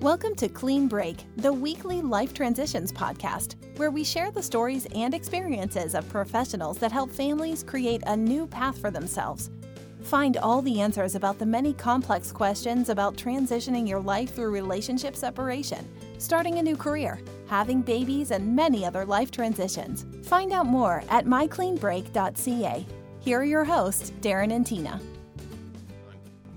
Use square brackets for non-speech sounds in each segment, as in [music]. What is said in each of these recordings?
Welcome to Clean Break, the weekly life transitions podcast, where we share the stories and experiences of professionals that help families create a new path for themselves. Find all the answers about the many complex questions about transitioning your life through relationship separation, starting a new career, having babies, and many other life transitions. Find out more at mycleanbreak.ca. Here are your hosts, Darren and Tina.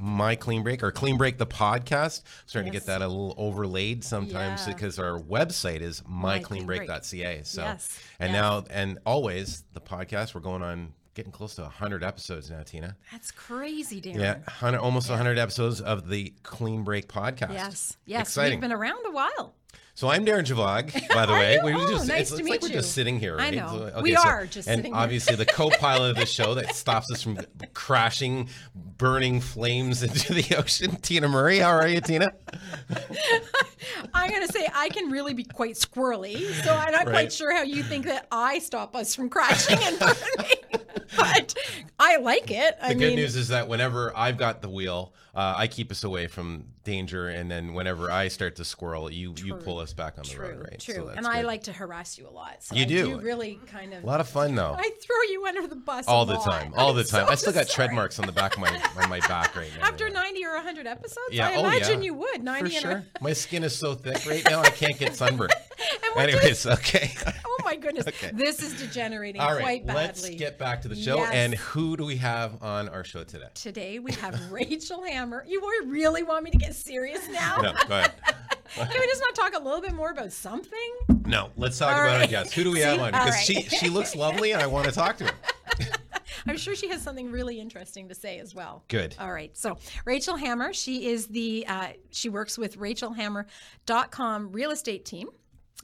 My Clean Break or Clean Break the podcast. Starting Yes. to get that a little overlaid sometimes Yeah. because our website is mycleanbreak.ca. So Yes. and Yes. now and always the podcast we're going on getting close to 100 episodes now, Tina. That's crazy, Darren. Yeah, 100 almost 100 episodes of the Clean Break podcast. Yes, yes, Exciting. we've been around a while. So I'm Darren Javog, by the [laughs] way. We're Oh, just, nice it's, to it's meet like we're just sitting here, I right? know. So- We are just and sitting here. obviously the co-pilot of the [laughs] show that stops us from crashing, burning flames into the ocean. [laughs] Tina Murray, how are you, Tina? I'm going to say I can really be quite squirrely, so I'm not Right. quite sure how you think that I stop us from crashing and burning. but I like it. I The mean, good news is that whenever I've got the wheel, uh, I keep us away from danger, and then whenever I start to squirrel, you you pull us back on the true, road, right? true. So and I like to harass you a lot. So You do. really kind of. a lot of fun though. [laughs] I throw you under the bus all the lot. time, all I'm the [laughs] time. so I still got tread sorry. marks on the back of my on my back right now. After. 90 or 100 episodes, Yeah, I oh, imagine yeah. you would. 90 For and sure. My skin is so thick right now, I can't get sunburned. [laughs] Anyways, okay. Oh my goodness, Okay. this is degenerating All right, quite badly. let's get back to the show. Yes. And who do we have on our show today? Today we have Rachel Hammer. You really want me to get serious now? No, go ahead. [laughs] Can we just not talk a little bit more about something? No, let's talk All about our right. guest. Who do we have on? Because right. she she looks [laughs] lovely, and I want to talk to her. [laughs] I'm sure she has something really interesting to say as well. Good. All right. So Rachel Hammer, she is the uh, she works with RachelHammer.com real estate team,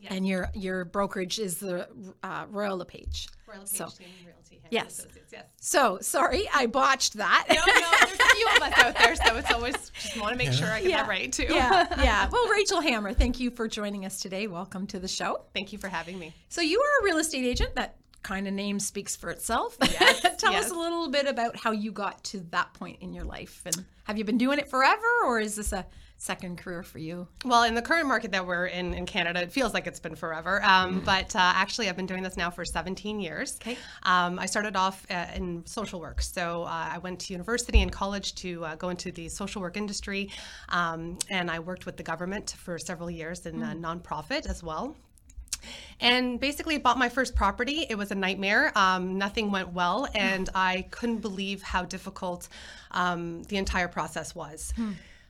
and your your brokerage is the uh, Royal LePage. Royal LePage So- Realty Yes. Yes. So sorry, I botched that. No, no, there's a few of us out there, so it's always just want to make sure I get Yeah. that right too. yeah, yeah. [laughs] Well, Rachel Hammer, thank you for joining us today. Welcome to the show. Thank you for having me. So you are a real estate agent. That kind of name speaks for itself. [laughs] Yes, Tell us a little bit about how you got to that point in your life, and have you been doing it forever, or is this a second career for you? Well, in the current market that we're in in Canada, it feels like it's been forever. Um, But uh, actually, I've been doing this now for 17 years. Okay. Um, I started off uh, in social work. So uh, I went to university and college to uh, go into the social work industry. Um, and I worked with the government for several years in a nonprofit as well. and basically bought my first property. It was a nightmare. Um, nothing went well, and I couldn't believe how difficult um, the entire process was.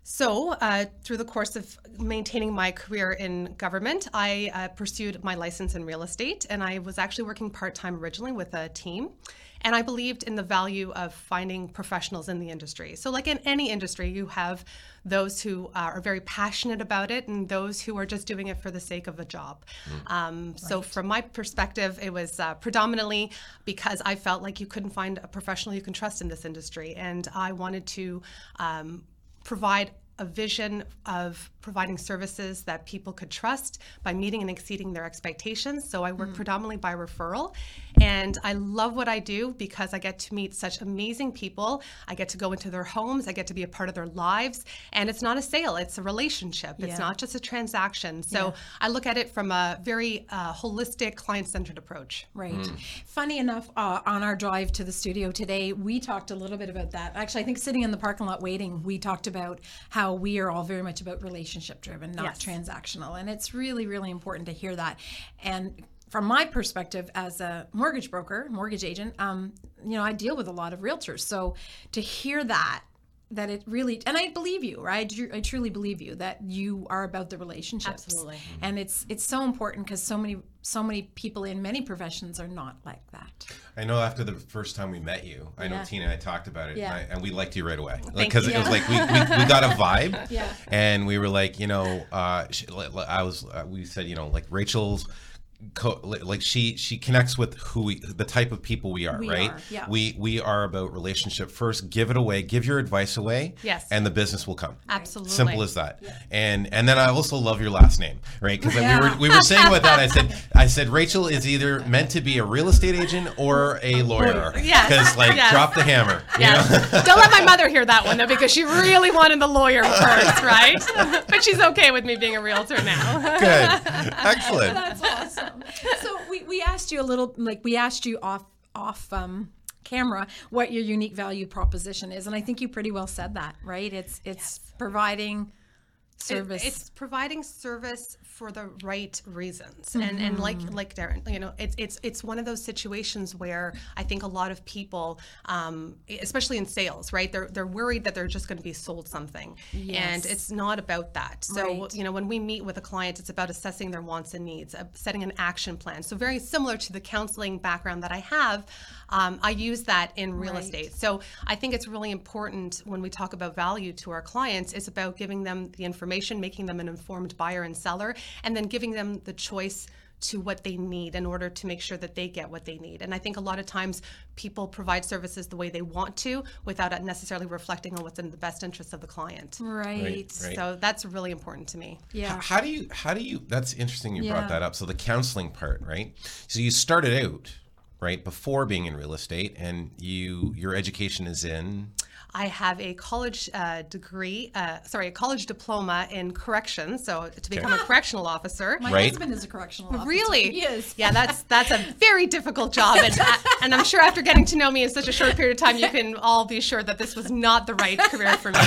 So, uh, through the course of maintaining my career in government, I uh, pursued my license in real estate, and I was actually working part time originally with a team. And I believed in the value of finding professionals in the industry. So, like in any industry, you have those who uh, are very passionate about it and those who are just doing it for the sake of a job. Um, so, from my perspective, it was uh, predominantly because I felt like you couldn't find a professional you can trust in this industry. And I wanted to um, provide a vision of providing services that people could trust by meeting and exceeding their expectations. So I work mm-hmm. predominantly by referral. And I love what I do because I get to meet such amazing people. I get to go into their homes, I get to be a part of their lives. And it's not a sale, it's a relationship, Yeah. it's not just a transaction. So I look at it from a very uh, holistic, client centered approach. Right. Funny enough, uh, on our drive to the studio today, we talked a little bit about that. Actually, I think sitting in the parking lot waiting, we talked about how we are all very much about relationship driven, not Yes. transactional. And it's really, really important to hear that. And from my perspective as a mortgage broker, mortgage agent, um, you know, I deal with a lot of realtors. So to hear that, that it really, and I believe you, right? I, truly believe you that you are about the relationships. Absolutely. And it's it's so important because so many so many people in many professions are not like that. I know after the first time we met you, I know Yeah. Tina and I talked about it, Yeah. and, I, and we liked you right away Thank because you. it was like we, we, we got a vibe, [laughs] Yeah. and we were like, you know, uh, she, li- li- I was, uh, we said, you know, like Rachel's co- like she she connects with who we the type of people we are We right are, yeah. we we are about relationship first give it away give your advice away Yes. and the business will come Absolutely. simple as that and and then i also love your last name right because Yeah. we were we were saying about that i said i said rachel is either meant to be a real estate agent or a lawyer Yes. because like Yes. drop the hammer you know? [laughs] Don't let my mother hear that one though, because she really wanted the lawyer first, right? [laughs] but she's okay with me being a realtor now. good [laughs] excellent That's awesome. [laughs] So we, we asked you a little like we asked you off off um camera what your unique value proposition is and I think you pretty well said that, right? It's it's providing It- service. it's providing service for the right reasons, and and like like Darren, you know, it's it's it's one of those situations where I think a lot of people, um, especially in sales, right? They're they're worried that they're just going to be sold something, and it's not about that. So Right. you know, when we meet with a client, it's about assessing their wants and needs, uh, setting an action plan. So very similar to the counseling background that I have, um, I use that in real Right. estate. So I think it's really important when we talk about value to our clients, it's about giving them the information, making them an informed buyer and seller, and then giving them the choice to what they need in order to make sure that they get what they need. And I think a lot of times people provide services the way they want to without it necessarily reflecting on what's in the best interest of the client. right. Right. So that's really important to me. Yeah. How do you how do you that's interesting you Yeah. brought that up. So the counseling part, right? So you started out, right, before being in real estate and you your education is in I have a college uh, degree, uh, sorry, a college diploma in corrections, so to become a correctional officer. My Right. husband is a correctional officer. Really? He is. Yeah, that's that's a very difficult job, and and I'm sure after getting to know me in such a short period of time, you can all be sure that this was not the right career for me.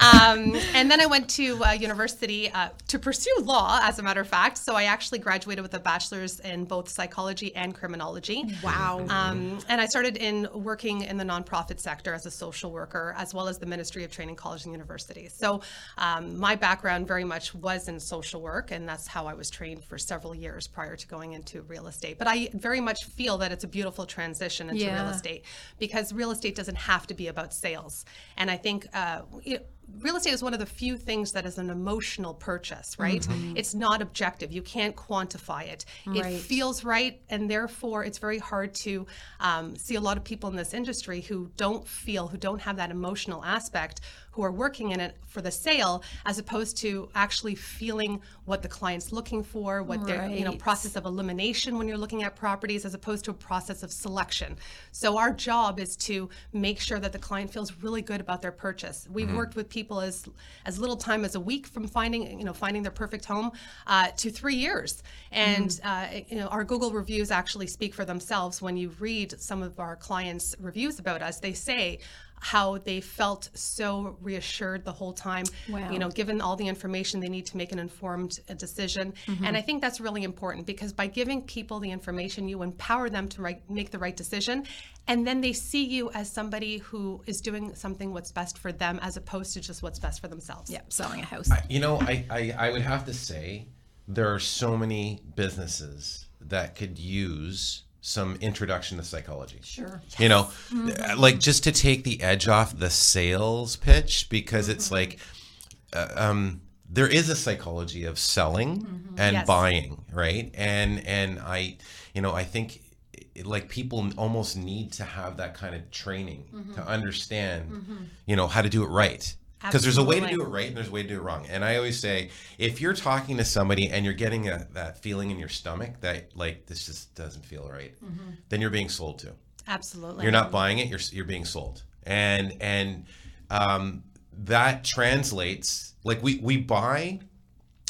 Um, and then I went to uh, university uh, to pursue law, as a matter of fact. So I actually graduated with a bachelor's in both psychology and criminology. Wow. Um, and I started in working in the nonprofit sector as a social worker, as well as the Ministry of Training, College, and Universities. So um, my background very much was in social work, and that's how I was trained for several years prior to going into real estate. But I very much feel that it's a beautiful transition into real estate because real estate doesn't have to be about sales. And I think uh, you know, real estate is one of the few things that is an emotional purchase, right? It's not objective. You can't quantify it. It feels right, and therefore it's very hard to um, see a lot of people in this industry who don't feel, who don't have that emotional aspect, who are working in it for the sale, as opposed to actually feeling what the client's looking for, what their you know process of elimination when you're looking at properties, as opposed to a process of selection. So our job is to make sure that the client feels really good about their purchase. We've worked with people as as little time as a week from finding you know finding their perfect home uh, to three years, and uh, you know our Google reviews actually speak for themselves. When you read some of our clients' reviews about us, they say how they felt so reassured the whole time. Wow. You know, given all the information they need to make an informed uh, decision. And I think that's really important because by giving people the information, you empower them to right, make the right decision. And then they see you as somebody who is doing something what's best for them as opposed to just what's best for themselves. Yep. Selling a house. You know, I, I, I would have to say there are so many businesses that could use some introduction to psychology. Sure. You know, mm-hmm. like just to take the edge off the sales pitch because it's mm-hmm. like, uh, um, there is a psychology of selling mm-hmm. and Yes. buying, right? And and I, you know, I think it- like people almost need to have that kind of training to understand, you know, how to do it right. Because there's a way to do it right and there's a way to do it wrong. And I always say, if you're talking to somebody and you're getting a, that feeling in your stomach that like this just doesn't feel right, then you're being sold to. Absolutely. You're not buying it. You're you're being sold, and and um, that translates like we we buy.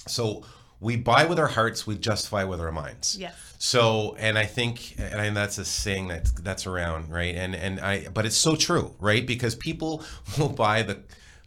So we buy with our hearts. We justify with our minds. Yes. So and I think and I, that's a saying that's that's around right and and I but it's so true right because people [laughs] will buy the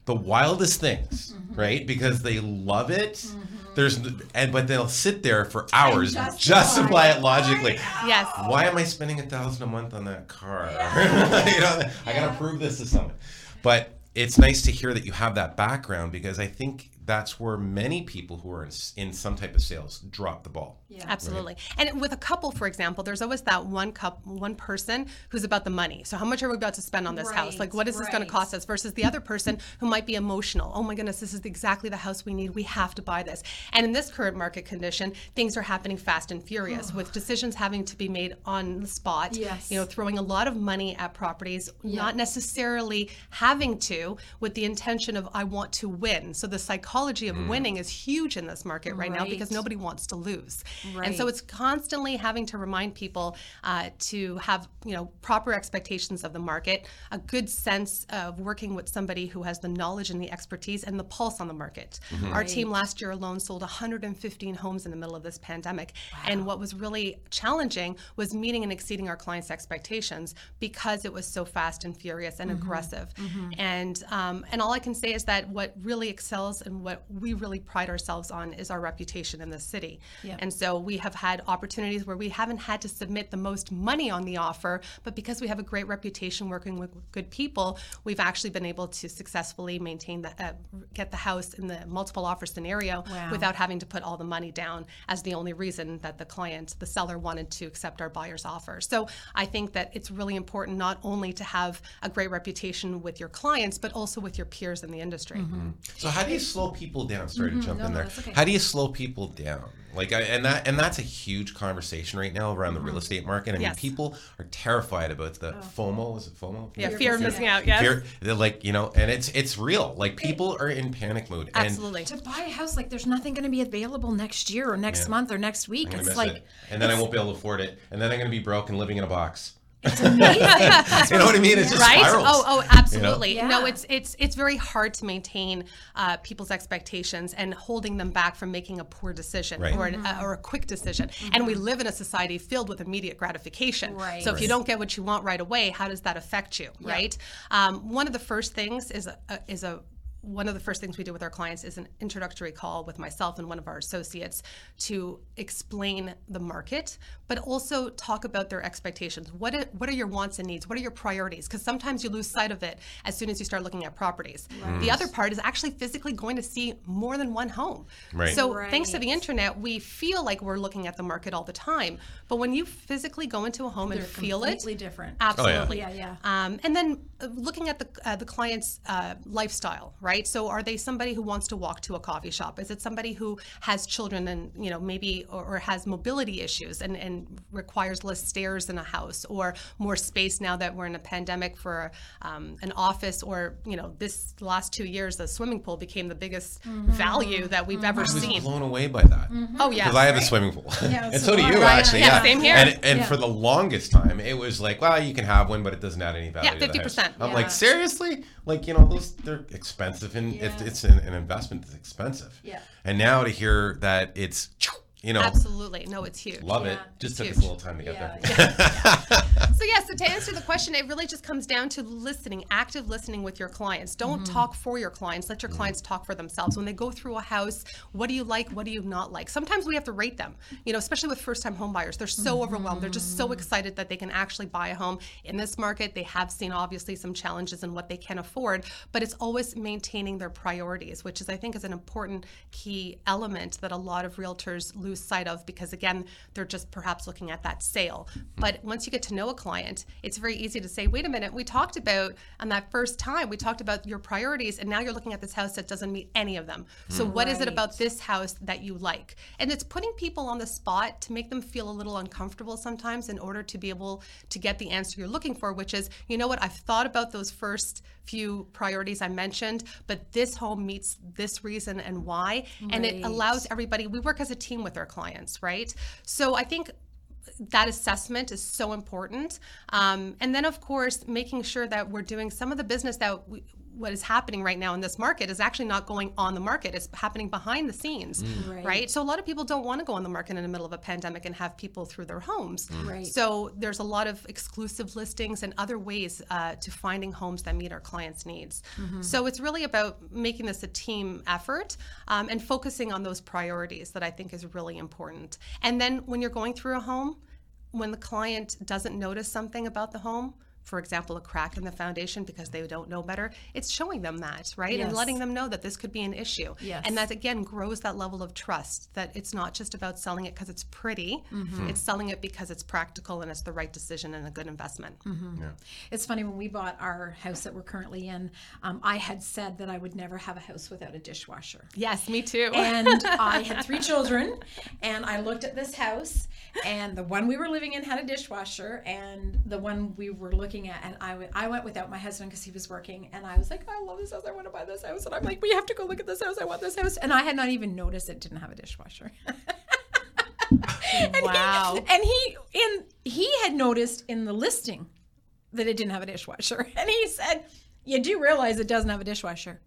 the wildest things mm-hmm. right because they love it. Mm-hmm. There's and but they'll sit there for hours justify justify it. it logically Yes. why am I spending a thousand a month on that car? [laughs] you know, I gotta prove this to someone. But it's nice to hear that you have that background because I think that's where many people who are in, in some type of sales drop the ball. Yeah. Absolutely. And with a couple, for example, there's always that one cup, one person who's about the money. So how much are we about to spend on this house? Like, what is this going to cost us? Versus the other person who might be emotional. Oh my goodness, this is exactly the house we need. We have to buy this. And in this current market condition, things are happening fast and furious [sighs] with decisions having to be made on the spot. Yes. You know, throwing a lot of money at properties, not necessarily having to, with the intention of I want to win. So the psychology of winning is huge in this market right, now because nobody wants to lose. And so it's constantly having to remind people uh, to have you know proper expectations of the market, a good sense of working with somebody who has the knowledge and the expertise and the pulse on the market. Our team last year alone sold 115 homes in the middle of this pandemic, and what was really challenging was meeting and exceeding our clients' expectations because it was so fast and furious and aggressive. And um, and all I can say is that what really excels and what we really pride ourselves on is our reputation in the city. Yep. And so we have had opportunities where we haven't had to submit the most money on the offer, but because we have a great reputation working with good people, we've actually been able to successfully maintain the uh, get the house in the multiple offer scenario Wow. without having to put all the money down as the only reason that the client, the seller wanted to accept our buyer's offer. So I think that it's really important not only to have a great reputation with your clients, but also with your peers in the industry. So how do you slow people down? Sorry to jump Mm-hmm. No, in there. that's okay. How do you slow people down? Like, I, and that and that's a huge conversation right now around the real estate market. I mean, Yes. people are terrified about the FOMO. Is it FOMO? Yeah, Fear fear of of missing missing out. Yes. Fear, they're like you know, and it's it's real. Like people are in panic mode. And Absolutely. to buy a house like there's nothing going to be available next year or next Yeah. month or next week. It's like it. and then I won't be able to afford it, and then I'm gonna be broke and living in a box. It's amazing. [laughs] You know what I mean? It's just right? spirals. Oh, oh, absolutely. Yeah. No, it's it's it's very hard to maintain uh, people's expectations and holding them back from making a poor decision Right. or an, uh, or a quick decision. And we live in a society filled with immediate gratification. Right. So if you don't get what you want right away, how does that affect you? Right. Um, one of the first things is a, a, is a one of the first things we do with our clients is an introductory call with myself and one of our associates to explain the market, but also talk about their expectations. What are, what are your wants and needs? What are your priorities? Because sometimes you lose sight of it as soon as you start looking at properties. The other part is actually physically going to see more than one home. Right. So thanks to the internet, we feel like we're looking at the market all the time. But when you physically go into a home and They're feel it, completely different. Absolutely. Yeah, yeah. Um, and then uh, looking at the uh, the client's uh, lifestyle, right? So, are they somebody who wants to walk to a coffee shop? Is it somebody who has children and you know maybe or, or has mobility issues and, and requires less stairs in a house or more space now that we're in a pandemic for um, an office or you know this last two years the swimming pool became the biggest value that we've ever I was seen. blown away by that. Oh yeah. Because I have a swimming pool, Yeah, [laughs] and so so do do you I. actually. Yeah, Yeah, same here. And, and Yeah. for the longest time, it was like, well, you can have one, but it doesn't add any value. Yeah, to the house. 50%. I'm Yeah. like, seriously? Like, you know, those they're expensive, and it, Yeah. it's an, an investment that's expensive. Yeah. And now to hear that it's, you know, Absolutely. No, it's huge. love it. Just it's took us a little time to get Yeah, there. [laughs] So yeah, so to answer the question, it really just comes down to listening, active listening with your clients. Don't mm-hmm. talk for your clients. Let your mm-hmm. clients talk for themselves. When they go through a house, what do you like? What do you not like? Sometimes we have to rate them. You know, especially with first-time home buyers, they're so overwhelmed. They're just so mm-hmm. excited that they can actually buy a home in this market. They have seen obviously some challenges in what they can afford, but it's always maintaining their priorities, which is I think is an important key element that a lot of realtors lose sight of because again, they're just perhaps looking at that sale. But once you get to know a client, it's very easy to say, wait a minute, we talked about on that first time, we talked about your priorities, and now you're looking at this house that doesn't meet any of them. So what is it about this house that you like? And it's putting people on the spot to make them feel a little uncomfortable sometimes in order to be able to get the answer you're looking for, which is, you know what, I've thought about those first few priorities I mentioned, but this home meets this reason and why. And it allows everybody, we work as a team with our clients, right? So I think that assessment is so important. Um, and then, of course, making sure that we're doing some of the business that we, what is happening right now in this market is actually not going on the market. It's happening behind the scenes, Right. right. So a lot of people don't want to go on the market in the middle of a pandemic and have people through their homes. Right. So there's a lot of exclusive listings and other ways uh, to finding homes that meet our clients' needs. So it's really about making this a team effort um, and focusing on those priorities that I think is really important. And then when you're going through a home, when the client doesn't notice something about the home, for example, a crack in the foundation because they don't know better, it's showing them that, right? And letting them know that this could be an issue. Yes. And that again grows that level of trust that it's not just about selling it because it's pretty, Mm-hmm. it's selling it because it's practical and it's the right decision and a good investment. Mm-hmm. It's funny when we bought our house that we're currently in. Um, I had said that I would never have a house without a dishwasher. Yes, me too. and [laughs] I had three children, and I looked at this house, and the one we were living in had a dishwasher, and the one we were looking at, and I went, without my husband because he was working, and I was like, I love this house, I want to buy this house, and I'm like, we have to go look at this house, I want this house, and I had not even noticed it didn't have a dishwasher. [laughs] And he- Wow. and he in he had noticed in the listing that it didn't have a dishwasher, [laughs] and he said, "You do realize it doesn't have a dishwasher."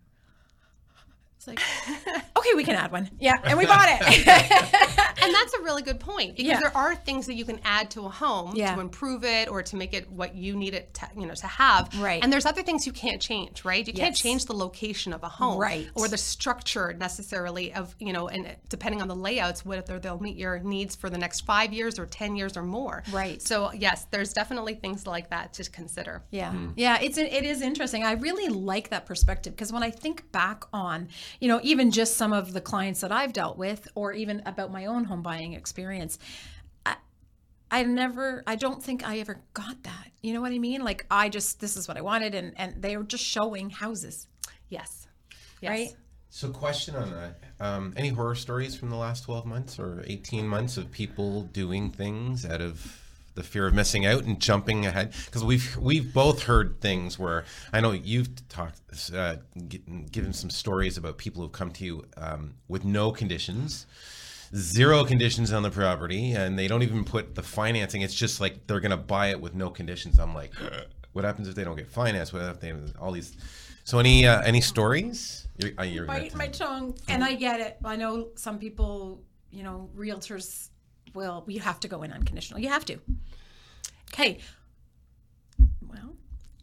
It's like, [laughs] okay, we can add one. Yeah, and we bought it. And that's a really good point because Yeah. there are things that you can add to a home Yeah. to improve it or to make it what you need it to, you know to have Right. and there's other things you can't change right you can't change the location of a home Right. or the structure necessarily of you know and depending on the layouts whether they'll meet your needs for the next five years or 10 years or more Right. so yes there's definitely things like that to consider Yeah, hmm. yeah, it's it is interesting. I really like that perspective because when I think back on, you know, even just some of the clients that I've dealt with, or even about my own home buying experience, I, I never, I don't think I ever got that. You know what I mean? Like I just, this is what I wanted, and and they were just showing houses, yes yes right? So, question on that: um, Any horror stories from the last twelve months or eighteen months of people doing things out of the fear of missing out and jumping ahead? Because we've we've both heard things where I know you've talked, uh, given some stories about people who've come to you um, with no conditions. Zero conditions on the property, and they don't even put the financing. It's just like they're gonna buy it with no conditions. I'm like, what happens if they don't get financed? What if they have all these? So any uh, any stories? You're, uh, you're bite my tongue. And I get it. I know some people, you know, realtors will, you have to go in unconditional. You have to. Okay.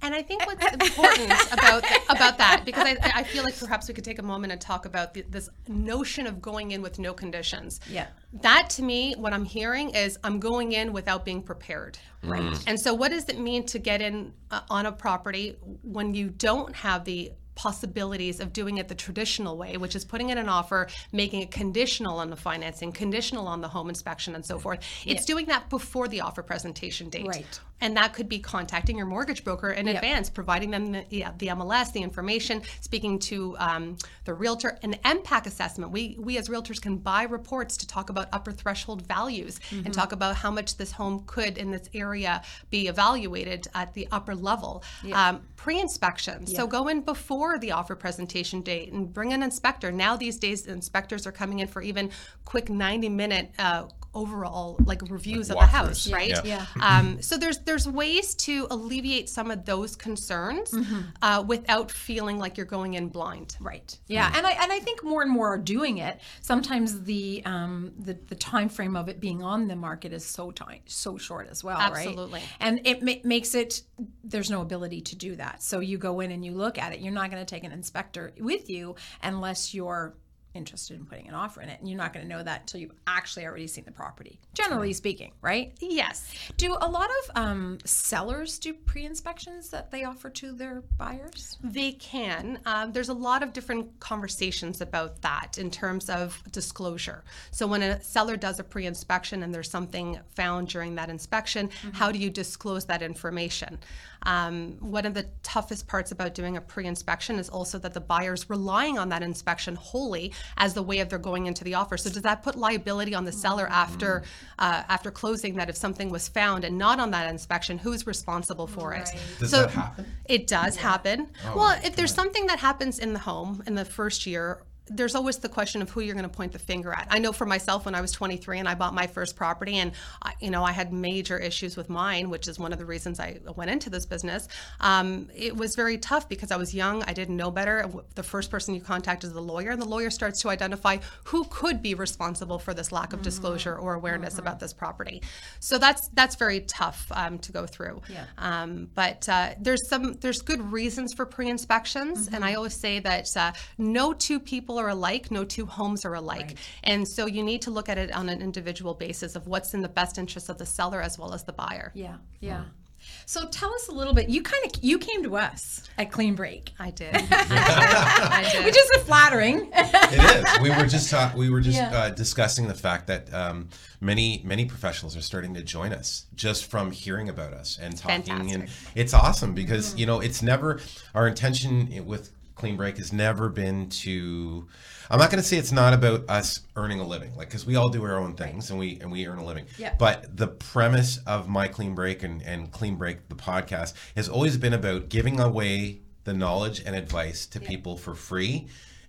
Well, And I think [laughs] what's important about about that, because I, I feel like perhaps we could take a moment and talk about the, this notion of going in with no conditions. Yeah. That to me, what I'm hearing is I'm going in without being prepared. Right. And so, what does it mean to get in uh, on a property when you don't have the possibilities of doing it the traditional way, which is putting in an offer, making it conditional on the financing, conditional on the home inspection, and so forth. It's doing that before the offer presentation date. Right. And that could be contacting your mortgage broker in advance, providing them the, yeah, the MLS, the information, speaking to um, the realtor, an MPAC assessment. We we as realtors can buy reports to talk about upper threshold values and talk about how much this home could in this area be evaluated at the upper level. Um, pre-inspection. So go in before the offer presentation date and bring an inspector. Now these days, inspectors are coming in for even quick 90 minute. Uh, overall like reviews of the house walkthroughs. right Yeah. Yeah. [laughs] um, so there's there's ways to alleviate some of those concerns uh, without feeling like you're going in blind. Right. Yeah, and I and I think more and more are doing it. Sometimes the um the, the time frame of it being on the market is so tight, so short as well, Absolutely. right? And it ma- makes it there's no ability to do that. So you go in and you look at it. You're not going to take an inspector with you unless you're interested in putting an offer in it, and you're not going to know that until you've actually already seen the property. Generally speaking, right? Yes. Do a lot of um, sellers do pre-inspections that they offer to their buyers? They can. Um, there's a lot of different conversations about that in terms of disclosure. So, when a seller does a pre inspection and there's something found during that inspection, how do you disclose that information? Um, one of the toughest parts about doing a pre inspection is also that the buyer's relying on that inspection wholly as the way of their going into the offer. So, does that put liability on the seller after, uh, after closing that if something was found and not on that inspection, who's responsible for it? Does So- that happen? It does happen. Oh well, if there's something that happens in the home in the first year, there's always the question of who you're going to point the finger at. I know for myself when I was 23 and I bought my first property, and I, you know I had major issues with mine, which is one of the reasons I went into this business. Um, it was very tough because I was young, I didn't know better. The first person you contact is the lawyer, and the lawyer starts to identify who could be responsible for this lack of disclosure or awareness about this property. So that's that's very tough um, to go through. Yeah. Um, but uh, there's some there's good reasons for pre-inspections, and I always say that uh, no two people are alike, no two homes are alike, and so you need to look at it on an individual basis of what's in the best interest of the seller as well as the buyer. Yeah, yeah. So tell us a little bit. You kind of you came to us at Clean Break, I did. [laughs] I did. [laughs] which is flattering. it is. We were just talk, we were just Yeah. uh, discussing the fact that um, many many professionals are starting to join us just from hearing about us and talking, and it's awesome because you know it's never our intention with Clean Break has never been to. I'm not going to say it's not about us earning a living, like because we all do our own things and we and we earn a living. Yeah. But the premise of my Clean Break and and Clean Break the podcast has always been about giving away the knowledge and advice to people for free.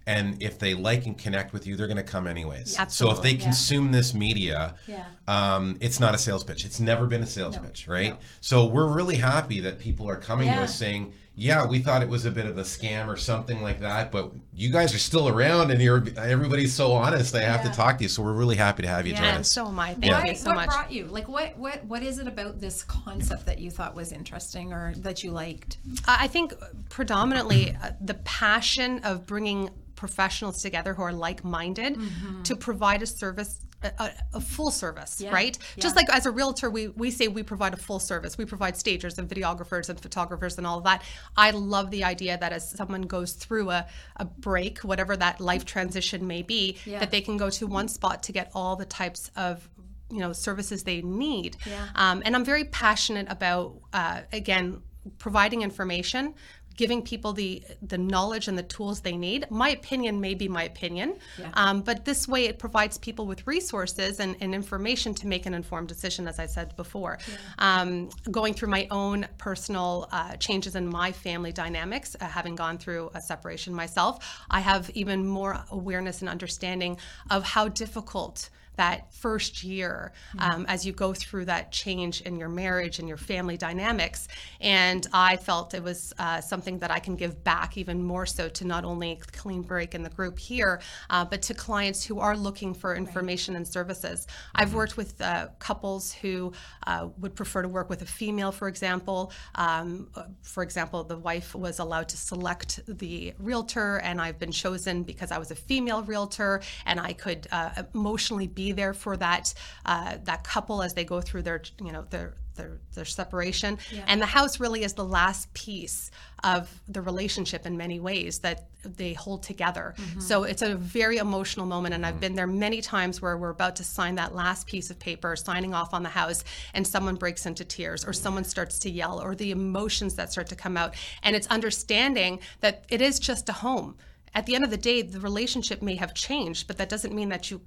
And if they like and connect with you, they're going to come anyways. So if they consume this media, Yeah. um, it's not a sales pitch. It's never been a sales pitch, right? So we're really happy that people are coming to us saying, "Yeah, we thought it was a bit of a scam or something like that, but you guys are still around, and you're everybody's so honest. I have Yeah. to talk to you. So we're really happy to have you join us. so am I. Thank Yeah. you What, so what much. brought you? Like, what what what is it about this concept that you thought was interesting or that you liked? I I think predominantly uh, the passion of bringing professionals together who are like-minded to provide a service a, a, full service Yeah, right? just like as a realtor we, we say we provide a full service. We provide stagers and videographers and photographers and all of that. I love the idea that as someone goes through a, a break whatever that life transition may be Yeah. that they can go to one spot to get all the types of you know services they need. Yeah. um, and i'm very passionate about uh, again providing information giving people the the knowledge and the tools they need. My opinion may be my opinion Yeah. um, but this way it provides people with resources and, and information to make an informed decision as i said before. Um, going through my own personal uh, changes in my family dynamics uh, having gone through a separation myself i have even more awareness and understanding of how difficult that first year um, as you go through that change in your marriage and your family dynamics. And I felt it was uh, something that I can give back even more so to not only Clean Break and the group here, uh, but to clients who are looking for information and services. I've worked with uh, couples who uh, would prefer to work with a female, for example. Um, for example, the wife was allowed to select the realtor, and I've been chosen because I was a female realtor, and I could uh, emotionally be there for that uh, that couple as they go through their you know their their, their separation. And the house really is the last piece of the relationship in many ways that they hold together. So it's a very emotional moment. And I've been there many times where we're about to sign that last piece of paper, signing off on the house, and someone breaks into tears or someone starts to yell or the emotions that start to come out. And it's understanding that it is just a home. At the end of the day, the relationship may have changed, but that doesn't mean that you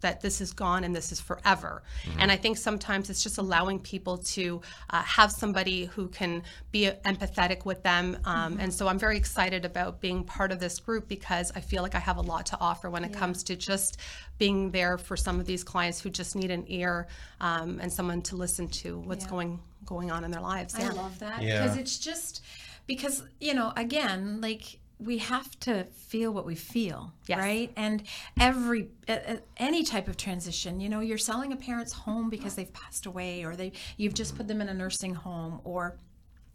that this is gone and this is forever. And I think sometimes it's just allowing people to uh, have somebody who can be empathetic with them. Um, And so I'm very excited about being part of this group because I feel like I have a lot to offer when it comes to just being there for some of these clients who just need an ear um, and someone to listen to what's Yeah. going going on in their lives. I love that Yeah. because it's just because you know again like we have to feel what we feel Yes. right and every uh, uh, any type of transition you know you're selling a parent's home because they've passed away or they you've just put them in a nursing home or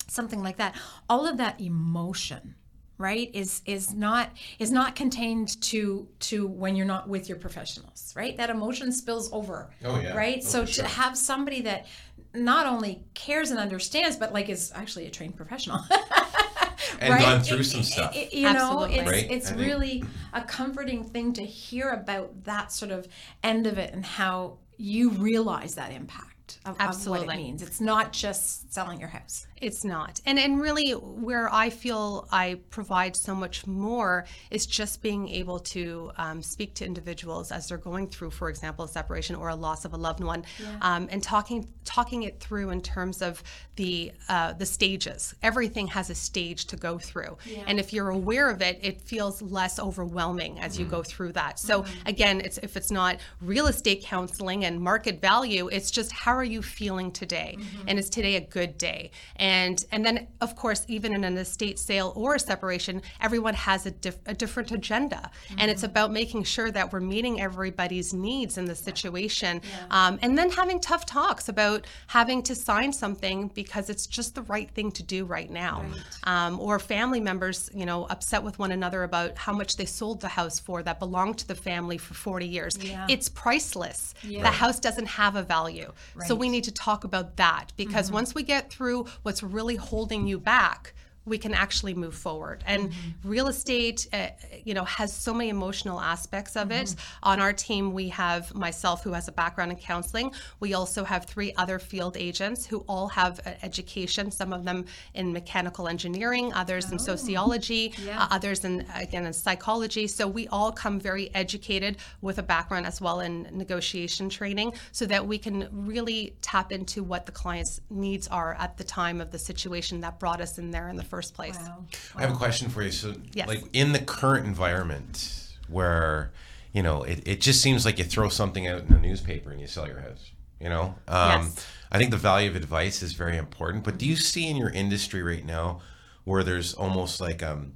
something like that all of that emotion right is is not is not contained to to when you're not with your professionals right that emotion spills over Oh, yeah. right Oh, so for sure. to have somebody that not only cares and understands but like is actually a trained professional [laughs] And gone through some stuff. it- you know Absolutely. it's, Right? it's I think- really a comforting thing to hear about that sort of end of it and how you realize that impact of, of what it means it's not just selling your house It's not. And and really where I feel I provide so much more is just being able to um, speak to individuals as they're going through, for example, a separation or a loss of a loved one, um, and talking talking it through in terms of the uh, the stages. Everything has a stage to go through, and if you're aware of it, it feels less overwhelming as you go through that. So again, it's if it's not real estate counseling and market value, it's just how are you feeling today, and is today a good day? and and then of course even in an estate sale or a separation everyone has a, dif- a different agenda mm-hmm. and it's about making sure that we're meeting everybody's needs in the situation yeah. um, and then having tough talks about having to sign something because it's just the right thing to do right now right. Um, or family members you know upset with one another about how much they sold the house for that belonged to the family for 40 years yeah. it's priceless yeah. the house doesn't have a value right. so we need to talk about that because mm-hmm. once we get through what's really holding you back we can actually move forward. And mm-hmm. real estate, uh, you know, has so many emotional aspects of mm-hmm. it. On our team, we have myself, who has a background in counseling. We also have three other field agents who all have uh, education. Some of them in mechanical engineering, others oh. in sociology, yeah. uh, others in again in psychology. So we all come very educated with a background as well in negotiation training, so that we can really tap into what the client's needs are at the time of the situation that brought us in there in the first place. Wow. Wow. I have a question for you. So, yes. like in the current environment where, you know, it, it just seems like you throw something out in a newspaper and you sell your house, you know? Um, yes. I think the value of advice is very important. But do you see in your industry right now where there's almost like um,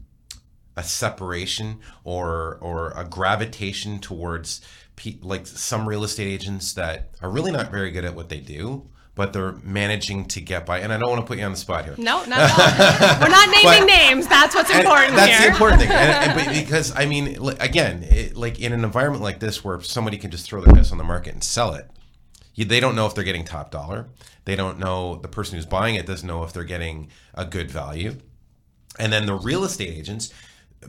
a separation or or a gravitation towards pe- like some real estate agents that are really not very good at what they do but they're managing to get by. And I don't want to put you on the spot here. No, not at all. We're not [laughs] naming but, names. That's what's important that's here. the important thing. And, and, [laughs] because I mean, again, it, like in an environment like this where somebody can just throw their house on the market and sell it, you, they don't know if they're getting top dollar. They don't know the person who's buying it doesn't know if they're getting a good value. And then the real estate agents,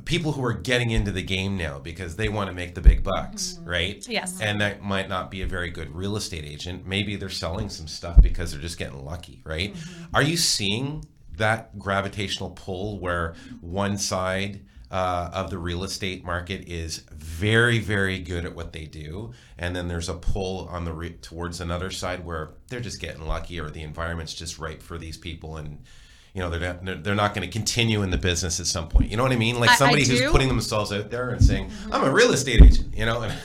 people who are getting into the game now because they want to make the big bucks, mm-hmm. right? Yes. And that might not be a very good real estate agent. Maybe they're selling some stuff because they're just getting lucky, right? Mm-hmm. Are you seeing that gravitational pull where one side uh, of the real estate market is very, very good at what they do, and then there's a pull on the re- towards another side where they're just getting lucky, or the environment's just right for these people, and you know they're not, they're not going to continue in the business at some point you know what i mean like somebody who's putting themselves out there and saying mm-hmm. i'm a real estate agent you know and [laughs]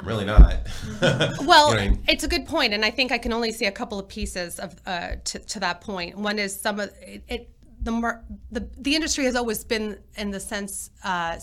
i'm really not well [laughs] you know I mean? it's a good point and i think i can only see a couple of pieces of uh, to, to that point. point one is some of it, it the, the the industry has always been in the sense uh,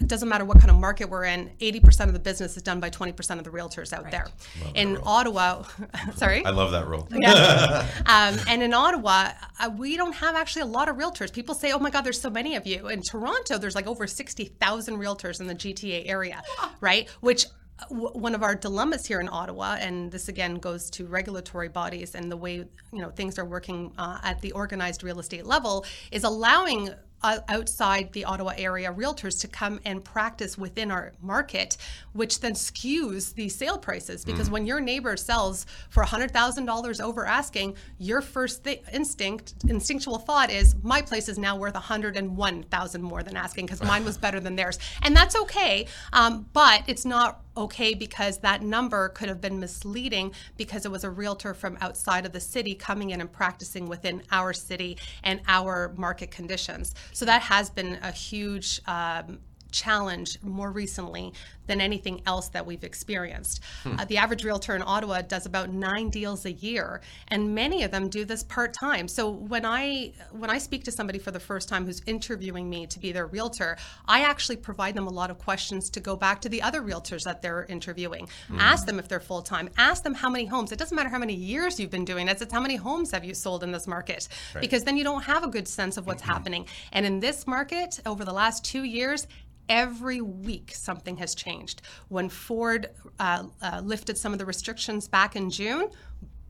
it doesn't matter what kind of market we're in 80% of the business is done by 20% of the realtors out right. there. Love in ottawa [laughs] sorry? I love that rule. [laughs] Yeah. [laughs] um, and in ottawa uh, we don't have actually a lot of realtors. People say oh my god there's so many of you. In toronto there's like over 60000 realtors in the gta area right? Which one of our dilemmas here in Ottawa, and this again goes to regulatory bodies and the way you know things are working uh, at the organized real estate level, is allowing uh, outside the Ottawa area realtors to come and practice within our market, which then skews the sale prices. Because mm. when your neighbor sells for $100,000 over asking, your first th- instinct, instinctual thought is, my place is now worth 101,000 more than asking because [laughs] mine was better than theirs. And that's okay, um, but it's not okay because that number could have been misleading because it was a realtor from outside of the city coming in and practicing within our city and our market conditions. So that has been a huge um, challenge more recently than anything else that we've experienced. Hmm. Uh, the average realtor in Ottawa does about nine deals a year, and many of them do this part time. So when I when I speak to somebody for the first time who's interviewing me to be their realtor, I actually provide them a lot of questions to go back to the other realtors that they're interviewing. Hmm. Ask them if they're full time. Ask them how many homes. It doesn't matter how many years you've been doing this. It's how many homes have you sold in this market, right. because then you don't have a good sense of what's mm-hmm. happening. And in this market, over the last two years, every week something has changed. When Ford uh, uh, lifted some of the restrictions back in June,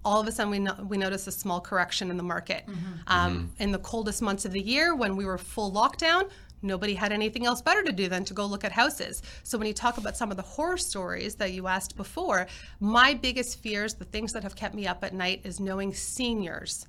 all of a sudden we, no- we noticed a small correction in the market. Mm-hmm. Um, mm-hmm. In the coldest months of the year, when we were full lockdown, nobody had anything else better to do than to go look at houses. So when you talk about some of the horror stories that you asked before, my biggest fears, the things that have kept me up at night, is knowing seniors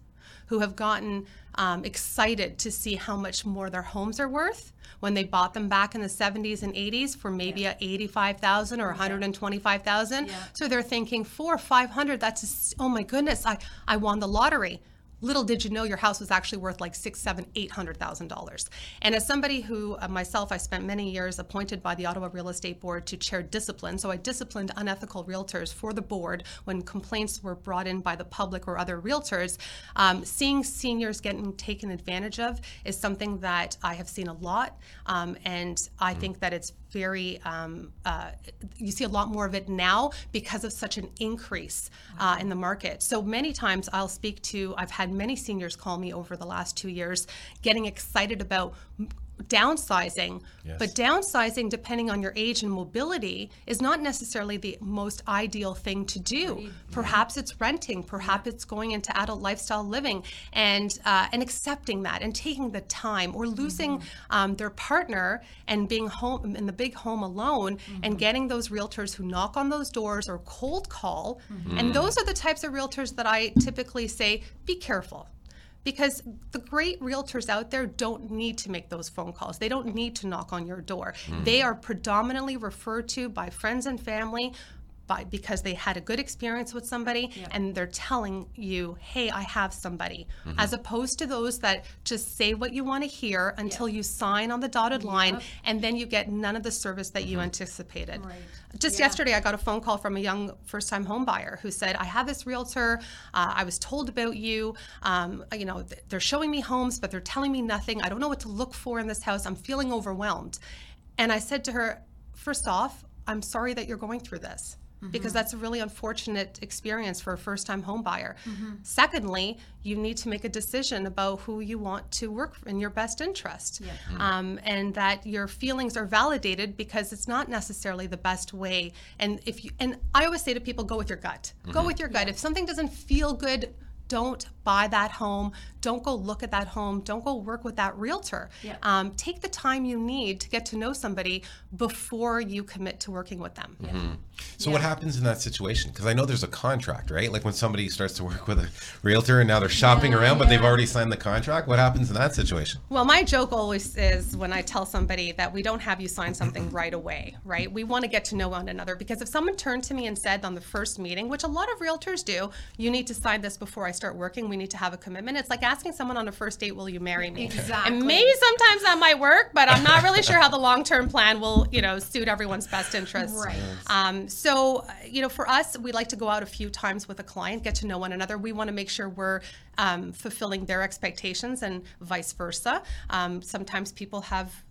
who have gotten um, excited to see how much more their homes are worth when they bought them back in the 70s and 80s for maybe yeah. a 85,000 or 125,000. Yeah. So they're thinking four or 500, that's, a, oh my goodness, I, I won the lottery. Little did you know your house was actually worth like six, seven, eight hundred thousand dollars. And as somebody who uh, myself, I spent many years appointed by the Ottawa Real Estate Board to chair discipline. So I disciplined unethical realtors for the board when complaints were brought in by the public or other realtors. Um, seeing seniors getting taken advantage of is something that I have seen a lot, um, and I think that it's very um, uh, you see a lot more of it now because of such an increase uh, in the market. So many times i'll speak to i've had many seniors call me over the last two years getting excited about downsizing Yes. but downsizing depending on your age and mobility is not necessarily the most ideal thing to do. Perhaps it's renting. Perhaps it's going into adult lifestyle living and uh, and accepting that and taking the time or losing um, their partner and being home in the big home alone and getting those realtors who knock on those doors or cold call. And those are the types of realtors that i typically say be careful because the great realtors out there don't need to make those phone calls. They don't need to knock on your door. Hmm. They are predominantly referred to by friends and family by because they had a good experience with somebody and they're telling you, "Hey, I have somebody." As opposed to those that just say what you want to hear until you sign on the dotted line and then you get none of the service that you anticipated. Right. Just yesterday, I got a phone call from a young first time home buyer who said, I have this realtor. Uh, I was told about you. Um, you know, th- they're showing me homes, but they're telling me nothing. I don't know what to look for in this house. I'm feeling overwhelmed. And I said to her, First off, I'm sorry that you're going through this. Because mm-hmm. that's a really unfortunate experience for a first time home buyer. Mm-hmm. Secondly, you need to make a decision about who you want to work in your best interest. Mm-hmm. Um, and that your feelings are validated because it's not necessarily the best way. And if you and I always say to people, go with your gut. Go with your gut. If something doesn't feel good, don't buy that home. Don't go look at that home. Don't go work with that realtor. Yeah. Um, take the time you need to get to know somebody before you commit to working with them. So what happens in that situation? Because I know there's a contract, right? Like when somebody starts to work with a realtor and now they're shopping around, but they've already signed the contract. What happens in that situation? Well, my joke always is when I tell somebody that we don't have you sign something [clears throat] right away, right? We want to get to know one another because if someone turned to me and said on the first meeting, which a lot of realtors do, you need to sign this before I start working, we need to have a commitment. It's like asking someone on a first date, will you marry me? Exactly. And maybe sometimes that might work, but I'm not really sure how the long-term plan will, you know, suit everyone's best interests. Right. Um, so, you know, for us, we like to go out a few times with a client, get to know one another. We want to make sure we're um, fulfilling their expectations and vice versa. Um, sometimes people have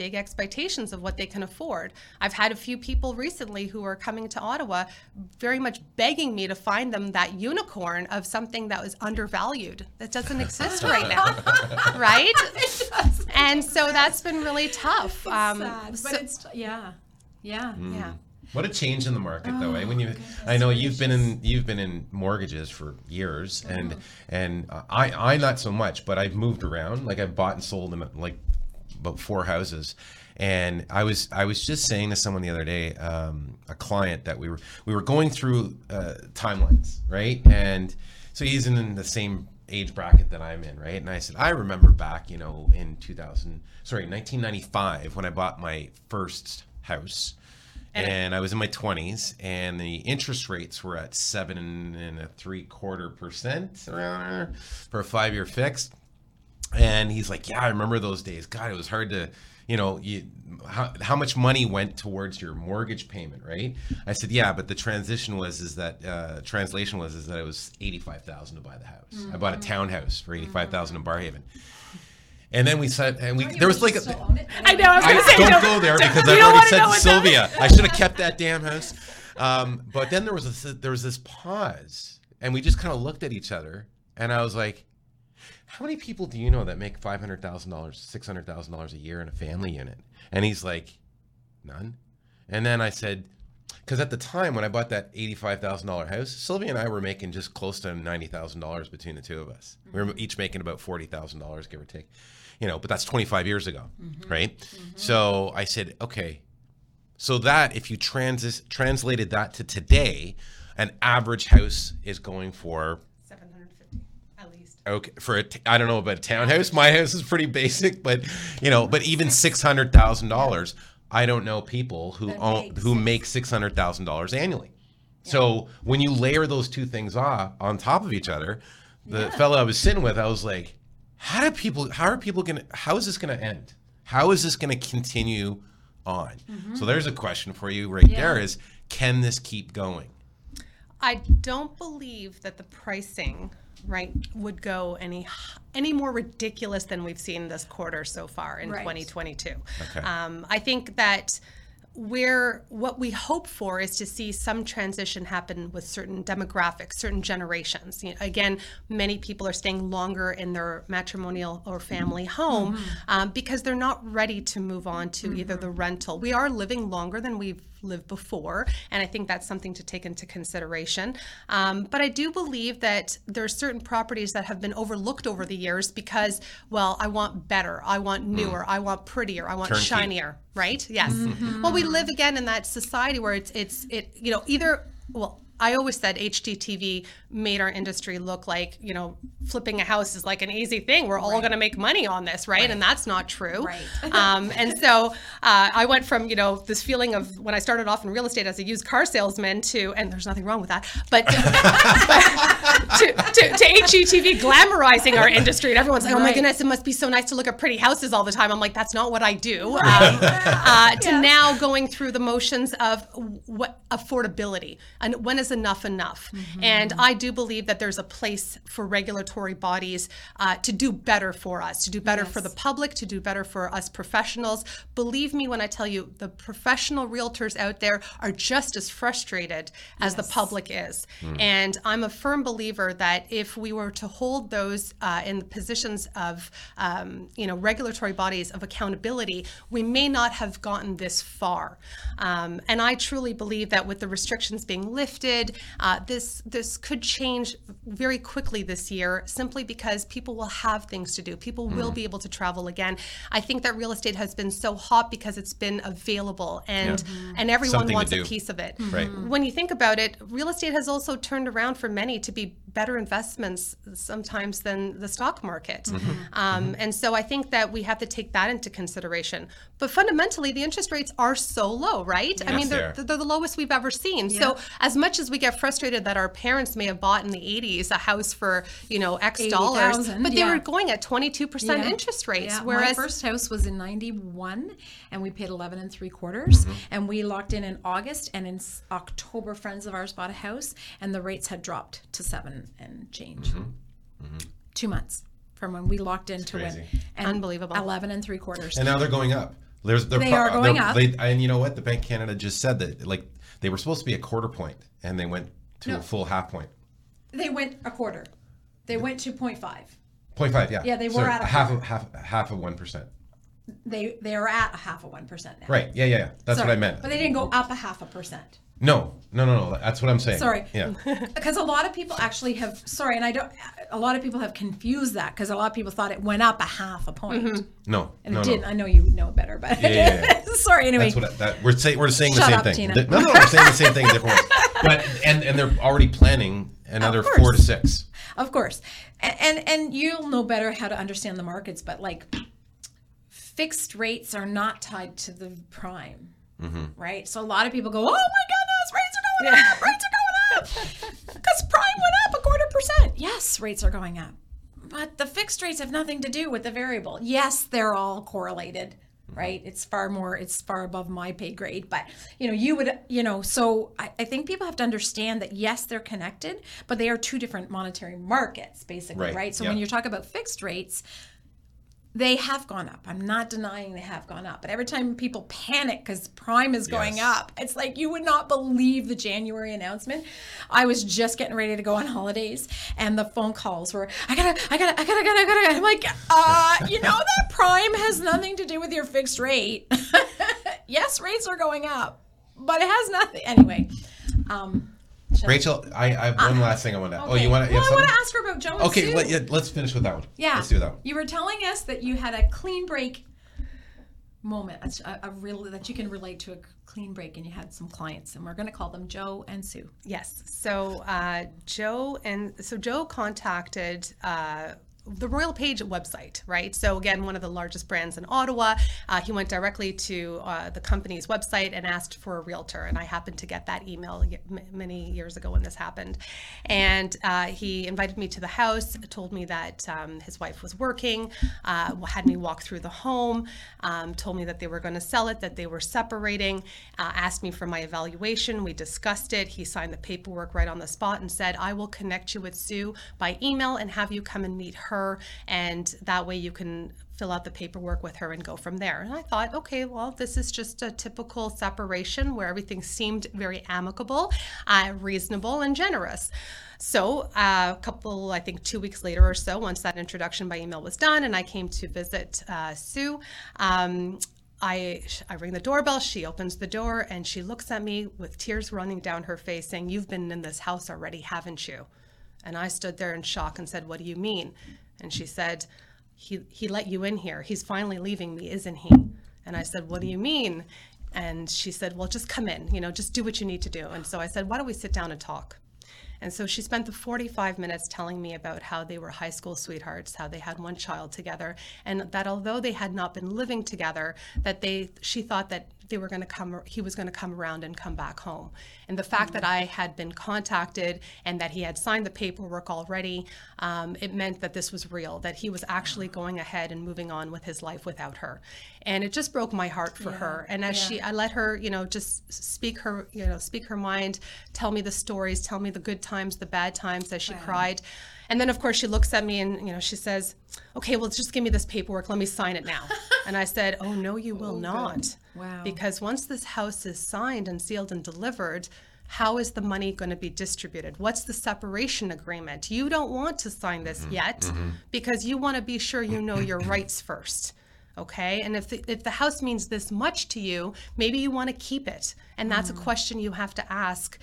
big expectations of what they can afford. I've had a few people recently who are coming to Ottawa very much begging me to find them that unicorn of something that was undervalued that doesn't [laughs] exist right now. [laughs] right? And so that's been really tough. Um, Sad, so- but it's yeah, yeah. yeah. What a change in the market, though. Eh? When you, I know you've been in you've been in mortgages for years, and and uh, I I not so much, but I've moved around. Like I've bought and sold in like about four houses, and I was I was just saying to someone the other day, um, a client that we were we were going through uh, timelines, right? And so he's in the same age bracket that I'm in, right? And I said I remember back, you know, in 2000, sorry, 1995 when I bought my first house and I was in my 20s, and the interest rates were at seven and a three quarter percent around there for a five year fixed. And he's like, "Yeah, I remember those days. God, it was hard to, you know, you how, how much money went towards your mortgage payment, right?" I said, "Yeah, but the transition was is that uh, translation was is that it was eighty five thousand to buy the house. I bought a townhouse for eighty five thousand in Barrhaven." And then we said, and we there was like a, I know. I was going to say don't no. go there because I've don't already said know to what that- Sylvia I should have kept that damn house. Um, but then there was a, there was this pause, and we just kind of looked at each other, and I was like, "How many people do you know that make five hundred thousand dollars, six hundred thousand dollars a year in a family unit?" And he's like, "None." And then I said, because at the time when I bought that eighty-five thousand dollar house, Sylvia and I were making just close to ninety thousand dollars between the two of us. We were each making about forty thousand dollars, give or take. You know, but that's twenty-five years ago, mm-hmm. right? Mm-hmm. So I said, okay, so that if you transis translated that to today, an average house is going for 750 at least. Okay for a t- I don't know about a townhouse. [laughs] My house is pretty basic, but you know, but even six hundred thousand dollars, I don't know people who That own, makes who make six hundred thousand dollars annually. So when you layer those two things off on top of each other, the Yeah. fellow I was sitting with, I was like, how do people? How are people gonna? How is this gonna end? How is this gonna continue on? Mm-hmm. So there's a question for you right there: Yeah. is can this keep going? I don't believe that the pricing right would go any any more ridiculous than we've seen this quarter so far in Right. 2022. Okay. Um, I think that where what we hope for is to see some transition happen with certain demographics, certain generations. You know, again, many people are staying longer in their matrimonial or family home um, because they're not ready to move on to either the rental. We are living longer than we've lived before, and I think that's something to take into consideration. Um, but I do believe that there are certain properties that have been overlooked over the years because, well, I want better, I want newer, I want prettier, I want Turnkey. shinier right yes well we live again in that society where it's it's it you know either well I always said HGTV made our industry look like, you know, flipping a house is like an easy thing. We're all going to make money on this, right? And that's not true. Right. [laughs] um, and so uh, I went from, you know, this feeling of when I started off in real estate as a used car salesman to, and there's nothing wrong with that, but, [laughs] to, to, to HGTV glamorizing our industry. And everyone's like, oh my goodness, it must be so nice to look at pretty houses all the time. I'm like, that's not what I do. Um, uh, to now going through the motions of what affordability and when is enough enough. And I do believe that there's a place for regulatory bodies uh, to do better for us, to do better for the public, to do better for us professionals. Believe me when I tell you, the professional realtors out there are just as frustrated as the public is. And I'm a firm believer that if we were to hold those uh, in the positions of, um, you know, regulatory bodies of accountability, we may not have gotten this far. Um, and I truly believe that with the restrictions being lifted, uh, this this could change very quickly this year, simply because people will have things to do. People will mm. be able to travel again. I think that real estate has been so hot because it's been available and mm. and everyone Something wants a piece of it. Right. Mm-hmm. When you think about it, real estate has also turned around for many to be better investments sometimes than the stock market. Mm-hmm. Um, and so I think that we have to take that into consideration. But fundamentally, the interest rates are so low, right? I mean, they they're, are. they're the lowest we've ever seen. So as much as we get frustrated that our parents may have bought in the 80s a house for, you know, X dollars, 80,000, but they yeah. were going at 22% Yeah. interest rates. Yeah, whereas my first house was in 91 and we paid 11 and three quarters Mm-hmm. and we locked in in August and in October friends of ours bought a house and the rates had dropped to seven and change. Mm-hmm. Mm-hmm. Two months from when we locked in to when and Unbelievable. 11 and three quarters. And now they're going up. There's, they're They pro- are going up. They, and you know what? The Bank of Canada just said that like they were supposed to be a quarter point, and they went to a full half point. they went a quarter. They went to 0.5. Point five, yeah. Yeah, they So were at a half quarter. of half half of one percent. They they are at a half of 1% now. Right. Yeah, yeah, yeah. That's Sorry, what I meant. But they didn't go up a half a percent. No, no, no, no. That's what I'm saying. Sorry. Yeah. [laughs] because a lot of people actually have sorry and i don't a lot of people have confused that because a lot of people thought it went up a half a point mm-hmm. No. and no, it didn't i know you know better but Yeah, yeah, yeah. [laughs] sorry anyway That's what I, that we're saying. We're saying the same up, thing. Tina. The- no, no, we're saying the same thing in different ways. But and and they're already planning another four to six. of course and, and and you'll know better how to understand the markets but like fixed rates are not tied to the prime Mm-hmm. right? So a lot of people go oh my goodness rates are going up rates are going up. [laughs] Because prime went up a quarter percent. Yes rates are going up. But the fixed rates have nothing to do with the variable. Yes they're all correlated right? It's far more it's far above my pay grade but you know you would you know so I, I think people have to understand that yes they're connected but they are two different monetary markets basically Right, right, so yeah. when you talk about fixed rates they have gone up. I'm not denying they have gone up. But every time people panic because prime is going Yes. up, it's like you would not believe the January announcement. I was just getting ready to go on holidays and the phone calls were, I gotta, I gotta, I gotta, I gotta, I gotta. I'm like, uh, you know that prime has nothing to do with your fixed rate. [laughs] yes, rates are going up, but it has nothing. Anyway, um, Rachel, I, I have one last thing I want to. Oh, okay. you want to? Well, I want to ask her about Joe Okay, let, yeah, let's finish with that one. Yeah. Let's do that one. You were telling us that you had a clean break moment, a, a real that you can relate to a clean break, and you had some clients, and we're going to call them Joe and Sue. Yes. So uh, Joe and so Joe contacted uh, the Royal LePage website, right? So again, one of the largest brands in Ottawa. Uh, he went directly to uh, the company's website and asked for a realtor, and I happened to get that email many years ago when this happened. And uh, he invited me to the house, told me that um, his wife was working, uh, had me walk through the home, um, told me that they were going to sell it, that they were separating, uh, asked me for my evaluation. We discussed it. He signed the paperwork right on the spot and said, "I will connect you with Sue by email and have you come and meet her, and that way you can." fill out the paperwork with her and go from there. And I thought, okay, well, this is just a typical separation where everything seemed very amicable, uh, reasonable, and generous. So, uh, a couple, I think two weeks later or so, once that introduction by email was done, and I came to visit uh, Sue, um, I, I ring the doorbell. She opens the door and she looks at me with tears running down her face, saying, You've been in this house already, haven't you? And I stood there in shock and said, What do you mean? And she said, he, he let you in here. He's finally leaving me, isn't he? And I said, What do you mean? And she said, Well, just come in, you know, just do what you need to do. And so I said, Why don't we sit down and talk? And so she spent the 45 minutes telling me about how they were high school sweethearts, how they had one child together, and that although they had not been living together, that they she thought that they were going to come he was going to come around and come back home and the fact that i had been contacted and that he had signed the paperwork already um, it meant that this was real that he was actually going ahead and moving on with his life without her and it just broke my heart for yeah. her and as yeah. she i let her you know just speak her you know speak her mind tell me the stories tell me the good times the bad times as she wow. cried and then, of course, she looks at me and you know she says, "Okay, well, just give me this paperwork. Let me sign it now." [laughs] and I said, "Oh no, you will oh, not. Wow. Because once this house is signed and sealed and delivered." How is the money going to be distributed? What's the separation agreement? You don't want to sign this mm-hmm. yet mm-hmm. because you want to be sure you know your [clears throat] rights first okay and if the, if the house means this much to you maybe you want to keep it and that's mm. a question you have to ask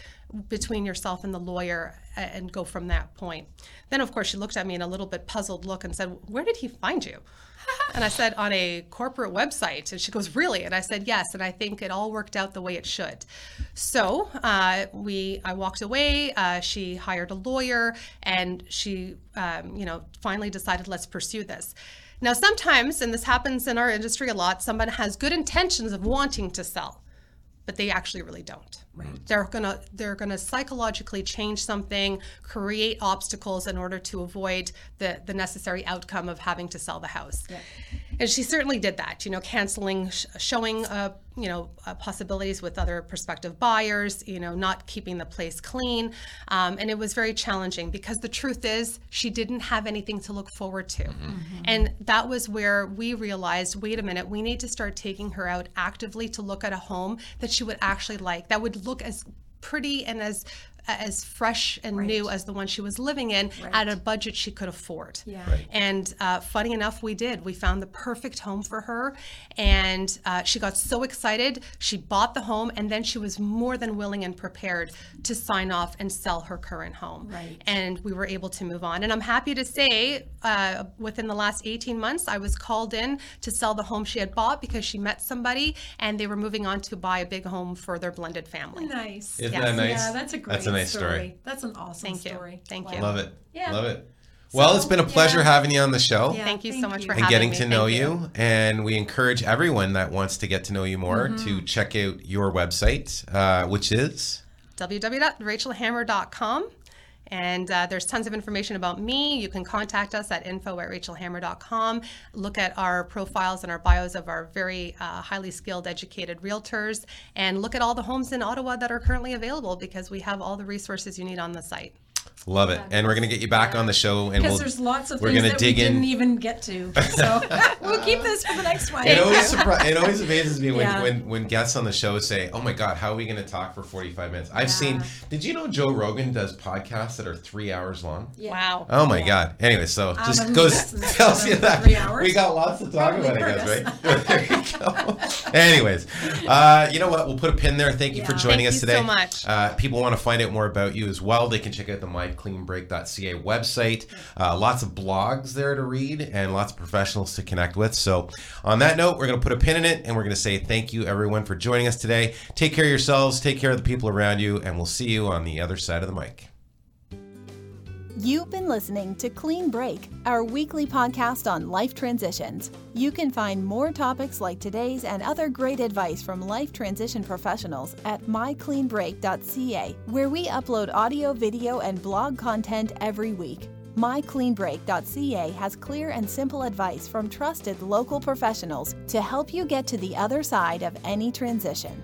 between yourself and the lawyer and go from that point. Then, of course, she looked at me in a little bit puzzled look and said, Where did he find you? [laughs] and I said, On a corporate website. And she goes, Really? And I said, Yes. And I think it all worked out the way it should. So uh, we, I walked away. Uh, she hired a lawyer and she, um, you know, finally decided, Let's pursue this. Now, sometimes, and this happens in our industry a lot, someone has good intentions of wanting to sell but they actually really don't. Right. They're gonna they're gonna psychologically change something, create obstacles in order to avoid the the necessary outcome of having to sell the house. Yeah. And she certainly did that. You know, canceling, sh- showing uh, you know uh, possibilities with other prospective buyers. You know, not keeping the place clean, um, and it was very challenging because the truth is she didn't have anything to look forward to, mm-hmm. mm-hmm. and that was where we realized, wait a minute, we need to start taking her out actively to look at a home that she would actually like, that would look as pretty and as as fresh and right. new as the one she was living in right. at a budget she could afford. Yeah. Right. And uh, funny enough, we did. We found the perfect home for her, and uh, she got so excited. She bought the home, and then she was more than willing and prepared to sign off and sell her current home. Right. And we were able to move on. And I'm happy to say, uh, within the last 18 months, I was called in to sell the home she had bought because she met somebody, and they were moving on to buy a big home for their blended family. Nice. Isn't yes. that nice? Yeah, that's a great. That's a nice story. story. That's an awesome Thank story. You. Thank wow. you. Love it. Yeah. Love it. Well, so, it's been a pleasure yeah. having you on the show. Yeah, thank you thank so much you. for and getting to know you. you. And we encourage everyone that wants to get to know you more mm-hmm. to check out your website, uh, which is www.rachelhammer.com. And uh, there's tons of information about me. You can contact us at info at rachelhammer.com. Look at our profiles and our bios of our very uh, highly skilled, educated realtors, and look at all the homes in Ottawa that are currently available because we have all the resources you need on the site. Love it, and we're gonna get you back on the show, and because we'll, there's lots of we're things gonna that dig we in. didn't even get to. [laughs] So [laughs] we'll keep this for the next one. It always surpri- it always amazes me when, yeah. when when guests on the show say, "Oh my God, how are we gonna talk for 45 minutes?" I've yeah. seen. Did you know Joe Rogan does podcasts that are three hours long? Wow. Oh my God. Anyway, so um, just um, goes [laughs] tells you that we got lots to talk Probably about, I guess, right? there you go. Anyways, uh, you know what? We'll put a pin there. Thank you for joining Thank us today. so much. Uh, people want to find out more about you as well. They can check out the My cleanbreak.ca website. Uh, lots of blogs there to read and lots of professionals to connect with. So, on that note, we're going to put a pin in it and we're going to say thank you, everyone, for joining us today. Take care of yourselves, take care of the people around you, and we'll see you on the other side of the mic. You've been listening to Clean Break, our weekly podcast on life transitions. You can find more topics like today's and other great advice from life transition professionals at mycleanbreak.ca, where we upload audio, video, and blog content every week. MyCleanBreak.ca has clear and simple advice from trusted local professionals to help you get to the other side of any transition.